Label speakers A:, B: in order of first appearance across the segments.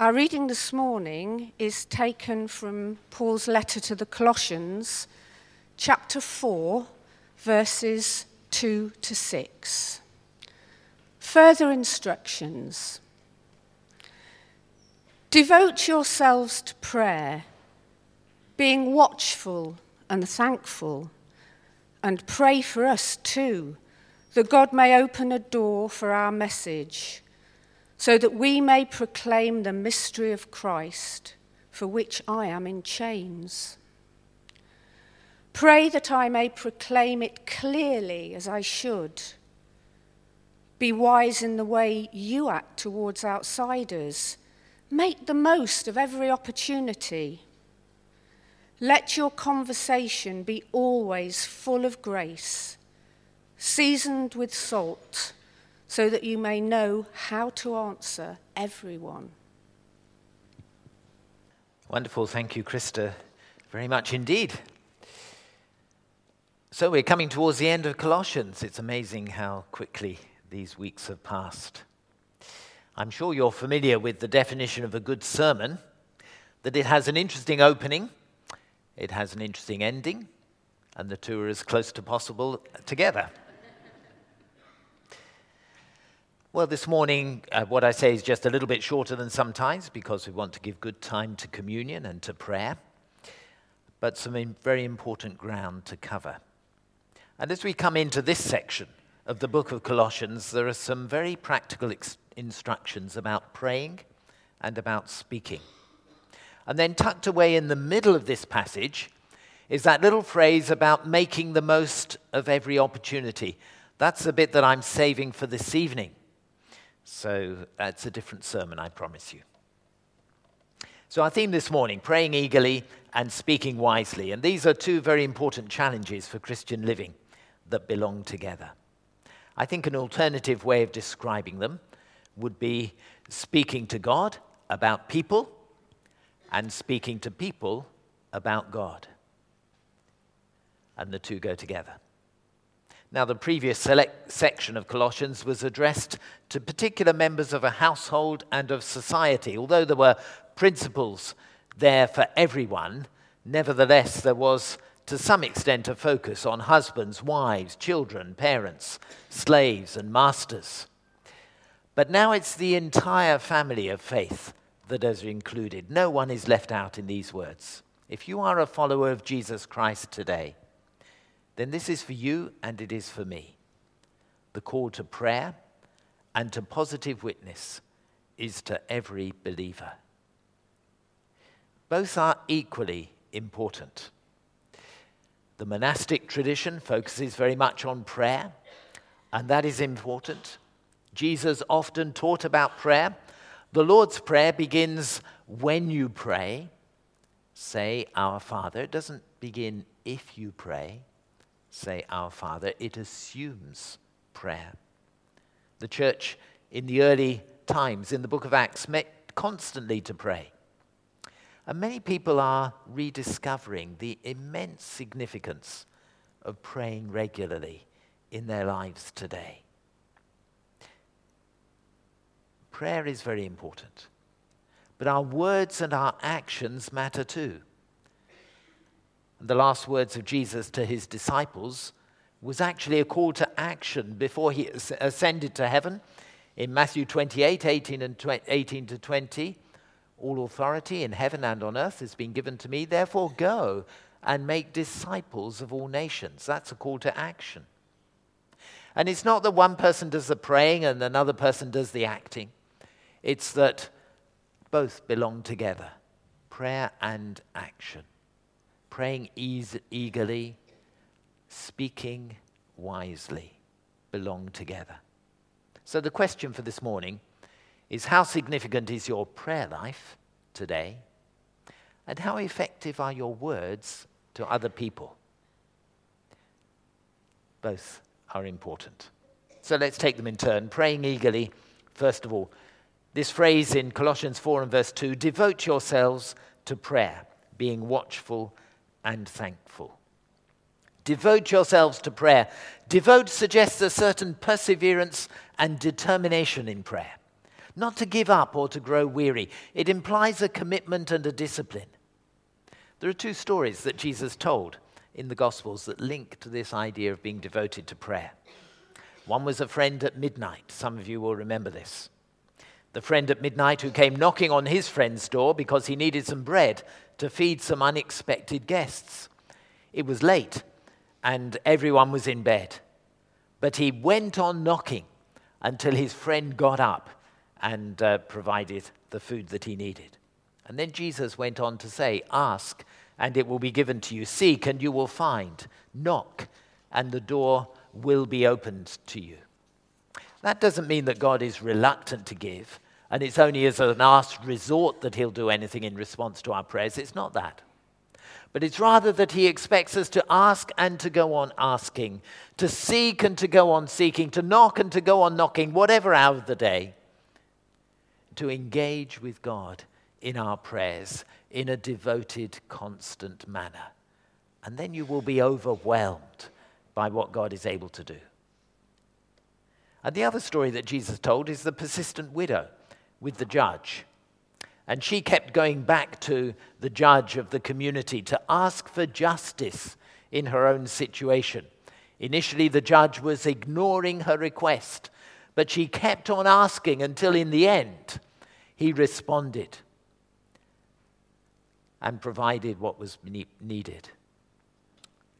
A: Our reading this morning is taken from Paul's letter to the Colossians, chapter 4, verses 2 to 6. Further instructions Devote yourselves to prayer, being watchful and thankful, and pray for us too, that God may open a door for our message so that we may proclaim the mystery of Christ, for which I am in chains. Pray that I may proclaim it clearly as I should. Be wise in the way you act towards outsiders. Make the most of every opportunity. Let your conversation be always full of grace, seasoned with salt so that you may know how to answer everyone.
B: Wonderful. Thank you, Krista, very much indeed. So we're coming towards the end of Colossians. It's amazing how quickly these weeks have passed. I'm sure you're familiar with the definition of a good sermon that it has an interesting opening, it has an interesting ending, and the two are as close to possible together. Well, this morning, uh, what I say is just a little bit shorter than sometimes because we want to give good time to communion and to prayer, but some very important ground to cover. And as we come into this section of the book of Colossians, there are some very practical ex- instructions about praying and about speaking. And then tucked away in the middle of this passage is that little phrase about making the most of every opportunity. That's the bit that I'm saving for this evening. So that's a different sermon, I promise you. So, our theme this morning praying eagerly and speaking wisely. And these are two very important challenges for Christian living that belong together. I think an alternative way of describing them would be speaking to God about people and speaking to people about God. And the two go together. Now, the previous select section of Colossians was addressed to particular members of a household and of society. Although there were principles there for everyone, nevertheless, there was to some extent a focus on husbands, wives, children, parents, slaves, and masters. But now it's the entire family of faith that is included. No one is left out in these words. If you are a follower of Jesus Christ today, then this is for you and it is for me. The call to prayer and to positive witness is to every believer. Both are equally important. The monastic tradition focuses very much on prayer, and that is important. Jesus often taught about prayer. The Lord's Prayer begins when you pray, say, Our Father. It doesn't begin if you pray say Our Father, it assumes prayer. The church in the early times in the book of Acts met constantly to pray. And many people are rediscovering the immense significance of praying regularly in their lives today. Prayer is very important, but our words and our actions matter too the last words of Jesus to his disciples was actually a call to action before he ascended to heaven. In Matthew 28 18, and 20, 18 to 20, all authority in heaven and on earth has been given to me. Therefore, go and make disciples of all nations. That's a call to action. And it's not that one person does the praying and another person does the acting, it's that both belong together prayer and action praying eas- eagerly, speaking wisely belong together. So, the question for this morning is how significant is your prayer life today? And how effective are your words to other people? Both are important. So let's take them in turn. Praying eagerly, first of all. This phrase in Colossians 4 and verse 2 devote yourselves to prayer, being watchful and thankful. Devote yourselves to prayer. Devote suggests a certain perseverance and determination in prayer. not to give up or to grow weary. It implies a commitment and a discipline. There are two stories that Jesus told in the Gospels that link to this idea of being devoted to prayer. One was a friend at midnight. Some of you will remember this. The friend at midnight who came knocking on his friend's door because he needed some bread to feed some unexpected guests. It was late and everyone was in bed. But he went on knocking until his friend got up and uh, provided the food that he needed. And then Jesus went on to say, Ask, and it will be given to you. Seek, and you will find. Knock, and the door will be opened to you. That doesn't mean that God is reluctant to give, and it's only as an last resort that He'll do anything in response to our prayers. It's not that. But it's rather that He expects us to ask and to go on asking, to seek and to go on seeking, to knock and to go on knocking, whatever hour of the day, to engage with God in our prayers in a devoted, constant manner. And then you will be overwhelmed by what God is able to do. And the other story that Jesus told is the persistent widow with the judge. And she kept going back to the judge of the community to ask for justice in her own situation. Initially, the judge was ignoring her request, but she kept on asking until in the end he responded and provided what was needed.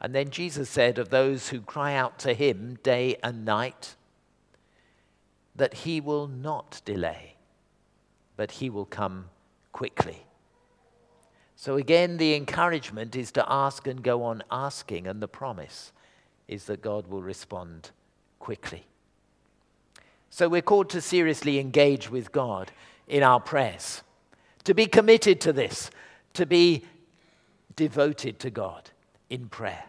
B: And then Jesus said of those who cry out to him day and night that he will not delay, but he will come quickly. So again, the encouragement is to ask and go on asking, and the promise is that God will respond quickly. So we're called to seriously engage with God in our prayers, to be committed to this, to be devoted to God in prayer.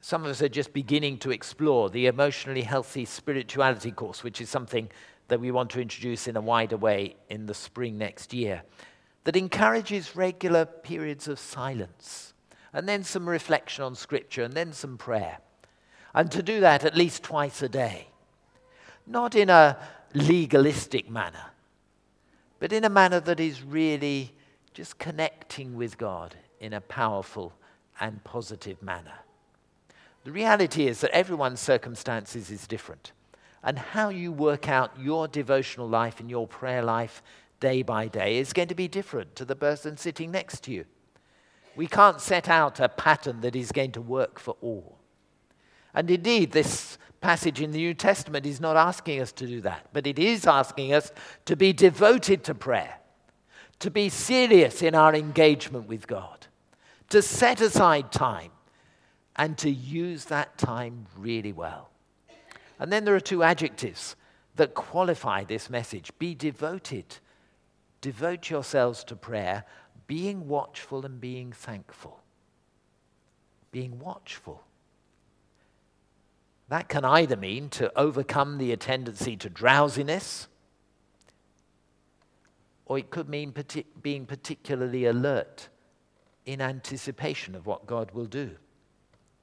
B: Some of us are just beginning to explore the emotionally healthy spirituality course, which is something that we want to introduce in a wider way in the spring next year, that encourages regular periods of silence, and then some reflection on Scripture, and then some prayer. And to do that at least twice a day. Not in a legalistic manner, but in a manner that is really just connecting with God in a powerful and positive manner. The reality is that everyone's circumstances is different. And how you work out your devotional life and your prayer life day by day is going to be different to the person sitting next to you. We can't set out a pattern that is going to work for all. And indeed, this passage in the New Testament is not asking us to do that, but it is asking us to be devoted to prayer, to be serious in our engagement with God, to set aside time and to use that time really well. And then there are two adjectives that qualify this message be devoted. Devote yourselves to prayer, being watchful and being thankful. Being watchful. That can either mean to overcome the tendency to drowsiness, or it could mean being particularly alert in anticipation of what God will do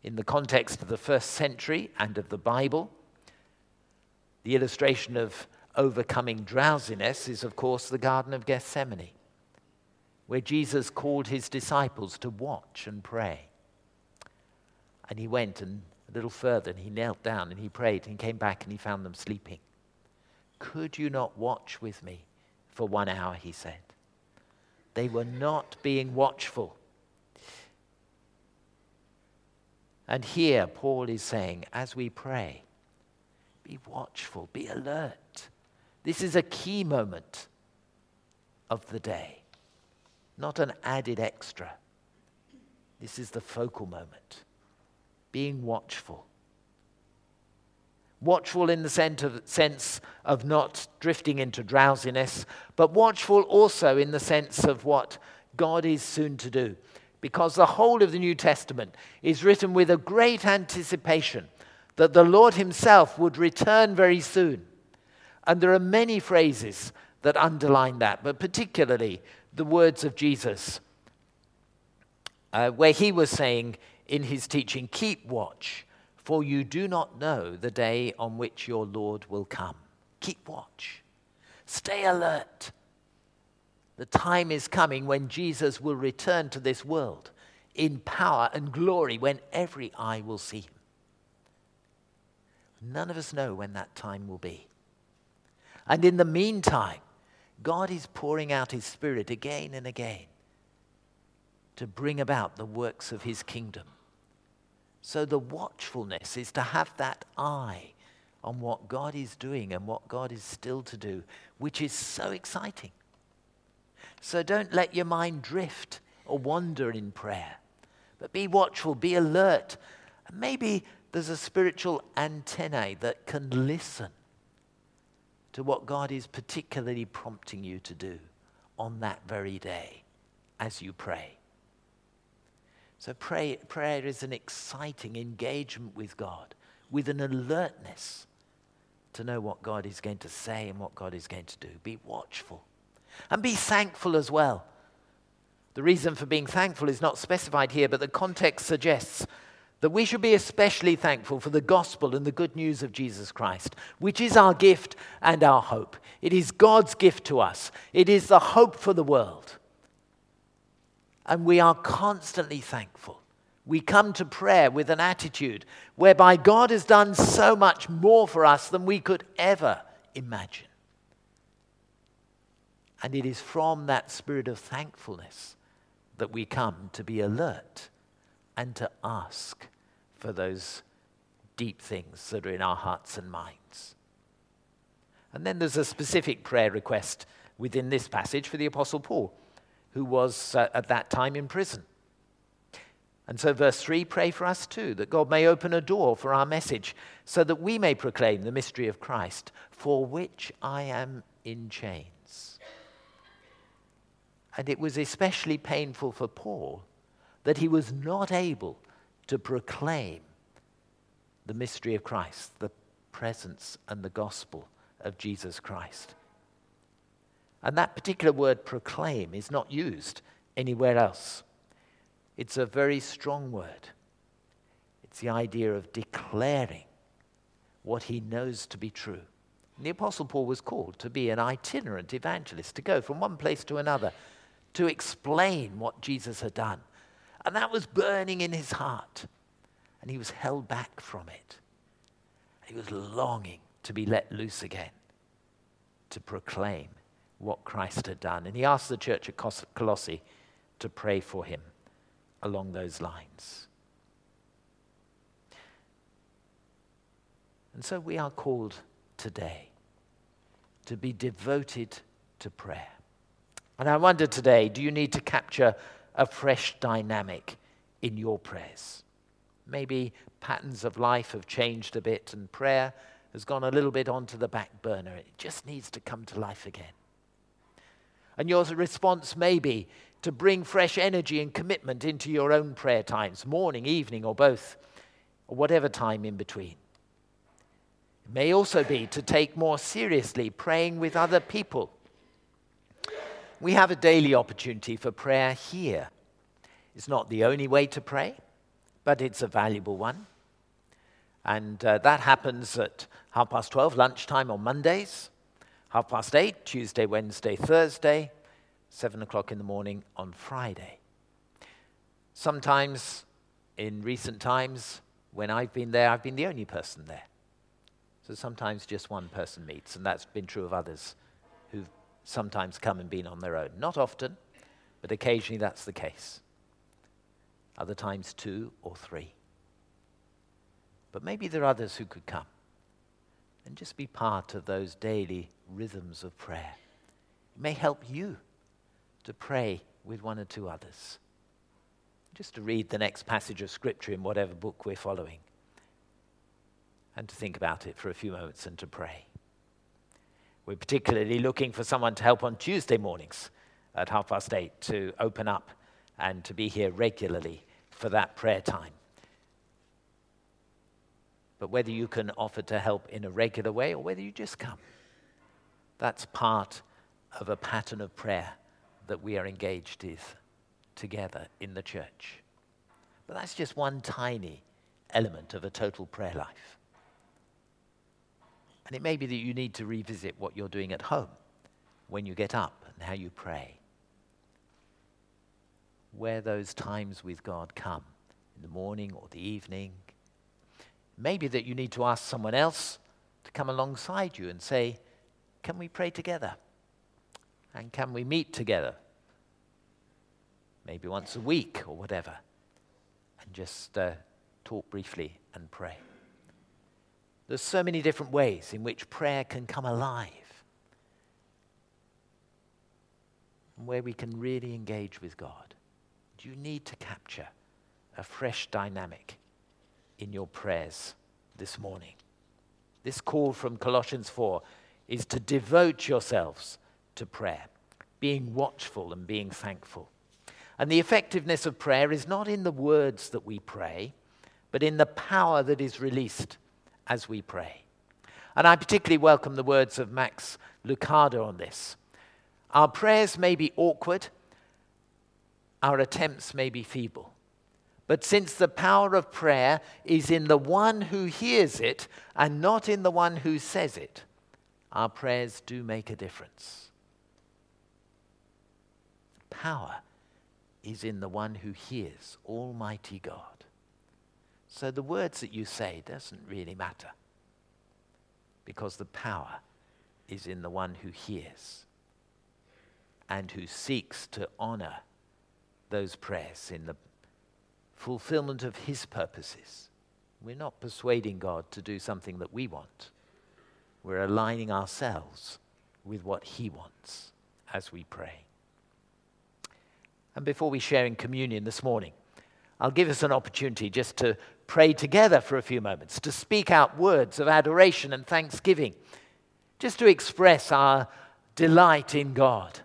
B: in the context of the first century and of the Bible. The illustration of overcoming drowsiness is, of course, the Garden of Gethsemane, where Jesus called his disciples to watch and pray. And he went and a little further and he knelt down and he prayed and came back and he found them sleeping. Could you not watch with me for one hour? He said. They were not being watchful. And here, Paul is saying, as we pray, be watchful, be alert. This is a key moment of the day, not an added extra. This is the focal moment. Being watchful. Watchful in the sense of not drifting into drowsiness, but watchful also in the sense of what God is soon to do because the whole of the New Testament is written with a great anticipation that the Lord Himself would return very soon. And there are many phrases that underline that, but particularly the words of Jesus, uh, where He was saying in His teaching, Keep watch, for you do not know the day on which your Lord will come. Keep watch. Stay alert. The time is coming when Jesus will return to this world in power and glory, when every eye will see him. None of us know when that time will be. And in the meantime, God is pouring out his Spirit again and again to bring about the works of his kingdom. So the watchfulness is to have that eye on what God is doing and what God is still to do, which is so exciting. So don't let your mind drift or wander in prayer, but be watchful, be alert. and Maybe there's a spiritual antennae that can listen to what God is particularly prompting you to do on that very day as you pray. So pray, prayer is an exciting engagement with God, with an alertness to know what God is going to say and what God is going to do. Be watchful and be thankful as well. The reason for being thankful is not specified here, but the context suggests that we should be especially thankful for the gospel and the good news of Jesus Christ, which is our gift and our hope. It is God's gift to us, it is the hope for the world. And we are constantly thankful. We come to prayer with an attitude whereby God has done so much more for us than we could ever imagine. And it is from that spirit of thankfulness that we come to be alert and to ask for those deep things that are in our hearts and minds. And then there's a specific prayer request within this passage for the Apostle Paul, who was uh, at that time in prison. And so, verse 3 pray for us too, that God may open a door for our message, so that we may proclaim the mystery of Christ, for which I am in chains. And it was especially painful for Paul that he was not able to proclaim the mystery of Christ, the presence and the gospel of Jesus Christ. And that particular word proclaim is not used anywhere else. It's a very strong word. It's the idea of declaring what he knows to be true. And the Apostle Paul was called to be an itinerant evangelist, to go from one place to another, to explain what Jesus had done. And that was burning in his heart. And he was held back from it. He was longing to be let loose again, to proclaim what Christ had done. And he asked the church at Colossae to pray for him along those lines. And so we are called today to be devoted to prayer. And I wonder today do you need to capture a fresh dynamic in your prayers? Maybe patterns of life have changed a bit and prayer has gone a little bit onto the back burner. It just needs to come to life again. And your response may be to bring fresh energy and commitment into your own prayer times, morning, evening, or both, or whatever time in between. It may also be to take more seriously praying with other people we have a daily opportunity for prayer here. It's not the only way to pray, but it's a valuable one. And uh, that happens at half past 12, lunchtime on Mondays, half past 8, Tuesday, Wednesday, Thursday, 7 o'clock in the morning on Friday. Sometimes, in recent times, when I've been there, I've been the only person there. So sometimes just one person meets, and that's been true of others sometimes come and been on their own. Not often, but occasionally that's the case. Other times, two or three. But maybe there are others who could come and just be part of those daily rhythms of prayer. It may help you to pray with one or two others. Just to read the next passage of Scripture in whatever book we're following and to think about it for a few moments and to pray. We're particularly looking for someone to help on Tuesday mornings at half past eight to open up and to be here regularly for that prayer time. But whether you can offer to help in a regular way or whether you just come, that's part of a pattern of prayer that we are engaged with together in the church. But that's just one tiny element of a total prayer life. And it may be that you need to revisit what you're doing at home when you get up and how you pray. Where those times with God come in the morning or the evening. Maybe that you need to ask someone else to come alongside you and say, Can we pray together? And can we meet together? Maybe once a week or whatever. And just uh, talk briefly and pray. There's so many different ways in which prayer can come alive, and where we can really engage with God. You need to capture a fresh dynamic in your prayers this morning? This call from Colossians 4 is to devote yourselves to prayer, being watchful and being thankful. And the effectiveness of prayer is not in the words that we pray, but in the power that is released as we pray. And I particularly welcome the words of Max Lucado on this. Our prayers may be awkward, our attempts may be feeble. But since the power of prayer is in the one who hears it and not in the one who says it, our prayers do make a difference. Power is in the one who hears, Almighty God. So the words that you say doesn't really matter because the power is in the one who hears and who seeks to honor those prayers in the fulfillment of his purposes. We're not persuading God to do something that we want. We're aligning ourselves with what he wants as we pray. And before we share in communion this morning, I'll give us an opportunity just to pray together for a few moments, to speak out words of adoration and thanksgiving, just to express our delight in God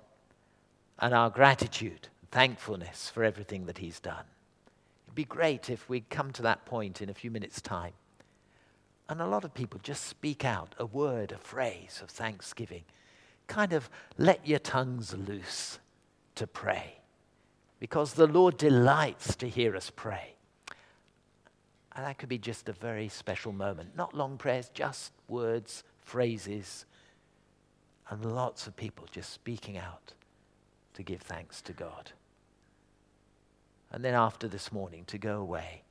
B: and our gratitude thankfulness for everything that He's done. It'd be great if we'd come to that point in a few minutes' time. And a lot of people just speak out a word, a phrase of thanksgiving. Kind of let your tongues loose to pray because the Lord delights to hear us pray. And that could be just a very special moment. Not long prayers, just words, phrases, and lots of people just speaking out to give thanks to God. And then after this morning, to go away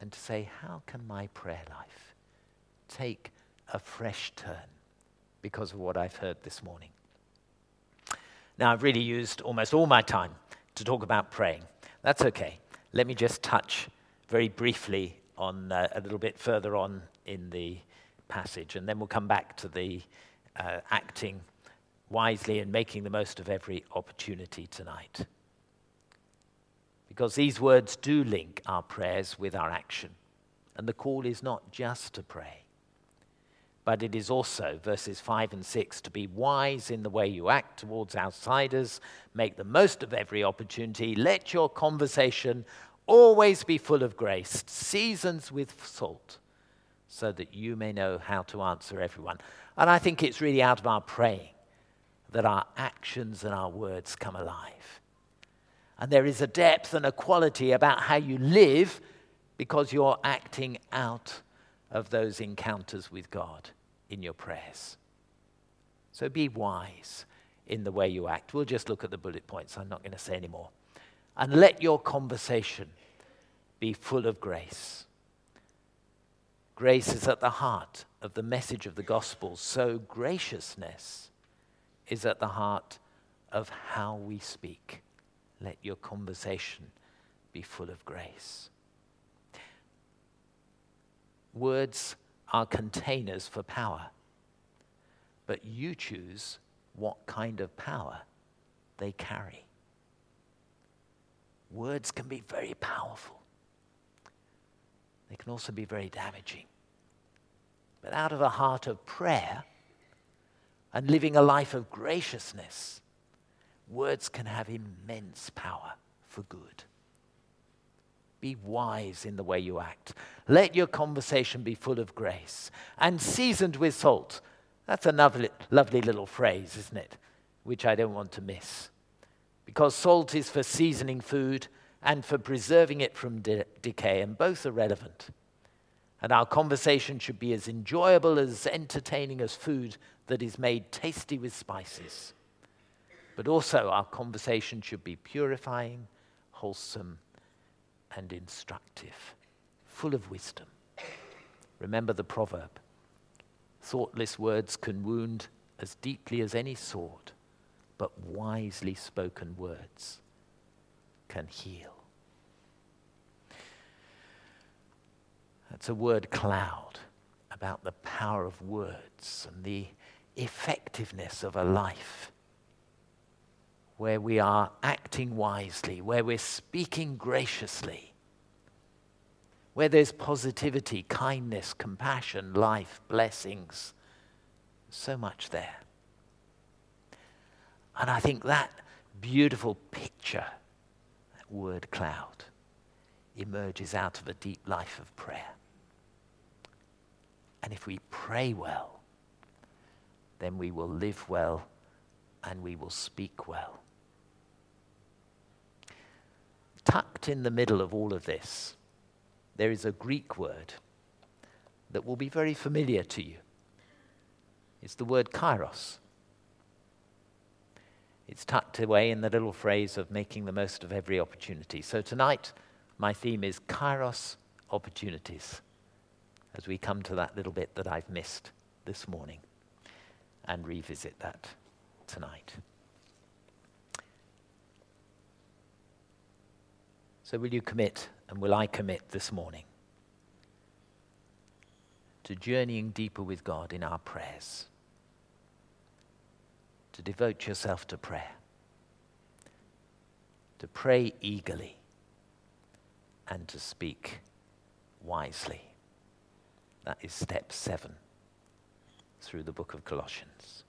B: and to say, How can my prayer life take a fresh turn because of what I've heard this morning? Now, I've really used almost all my time to talk about praying. That's okay. Let me just touch very briefly on uh, a little bit further on in the passage, and then we'll come back to the uh, acting wisely and making the most of every opportunity tonight. Because these words do link our prayers with our action. And the call is not just to pray, but it is also, verses 5 and 6, to be wise in the way you act towards outsiders, make the most of every opportunity, let your conversation always be full of grace, seasons with salt, so that you may know how to answer everyone. And I think it's really out of our praying that our actions and our words come alive. And there is a depth and a quality about how you live because you're acting out of those encounters with God in your prayers. So be wise in the way you act. We'll just look at the bullet points. I'm not going to say any more. And let your conversation be full of grace. Grace is at the heart of the message of the gospel, so graciousness is at the heart of how we speak. Let your conversation be full of grace. Words are containers for power. But you choose what kind of power they carry. Words can be very powerful, they can also be very damaging. But out of a heart of prayer and living a life of graciousness, words can have immense power for good. Be wise in the way you act. Let your conversation be full of grace and seasoned with salt. That's another lovely little phrase, isn't it? Which I don't want to miss. Because salt is for seasoning food and for preserving it from de- decay, and both are relevant. And our conversation should be as enjoyable, as entertaining as food that is made tasty with spices. But also, our conversation should be purifying, wholesome, and instructive, full of wisdom. Remember the proverb thoughtless words can wound as deeply as any sword, but wisely spoken words can heal. That's a word cloud about the power of words and the effectiveness of a life where we are acting wisely, where we're speaking graciously, where there's positivity, kindness, compassion, life, blessings. So much there. And I think that beautiful picture, that word cloud, emerges out of a deep life of prayer. And if we pray well, then we will live well and we will speak well tucked in the middle of all of this, there is a Greek word that will be very familiar to you. It's the word kairos. It's tucked away in the little phrase of making the most of every opportunity. So tonight, my theme is kairos opportunities as we come to that little bit that I've missed this morning and revisit that tonight. So, will you commit and will I commit this morning to journeying deeper with God in our prayers? To devote yourself to prayer, to pray eagerly, and to speak wisely. That is step seven through the book of Colossians.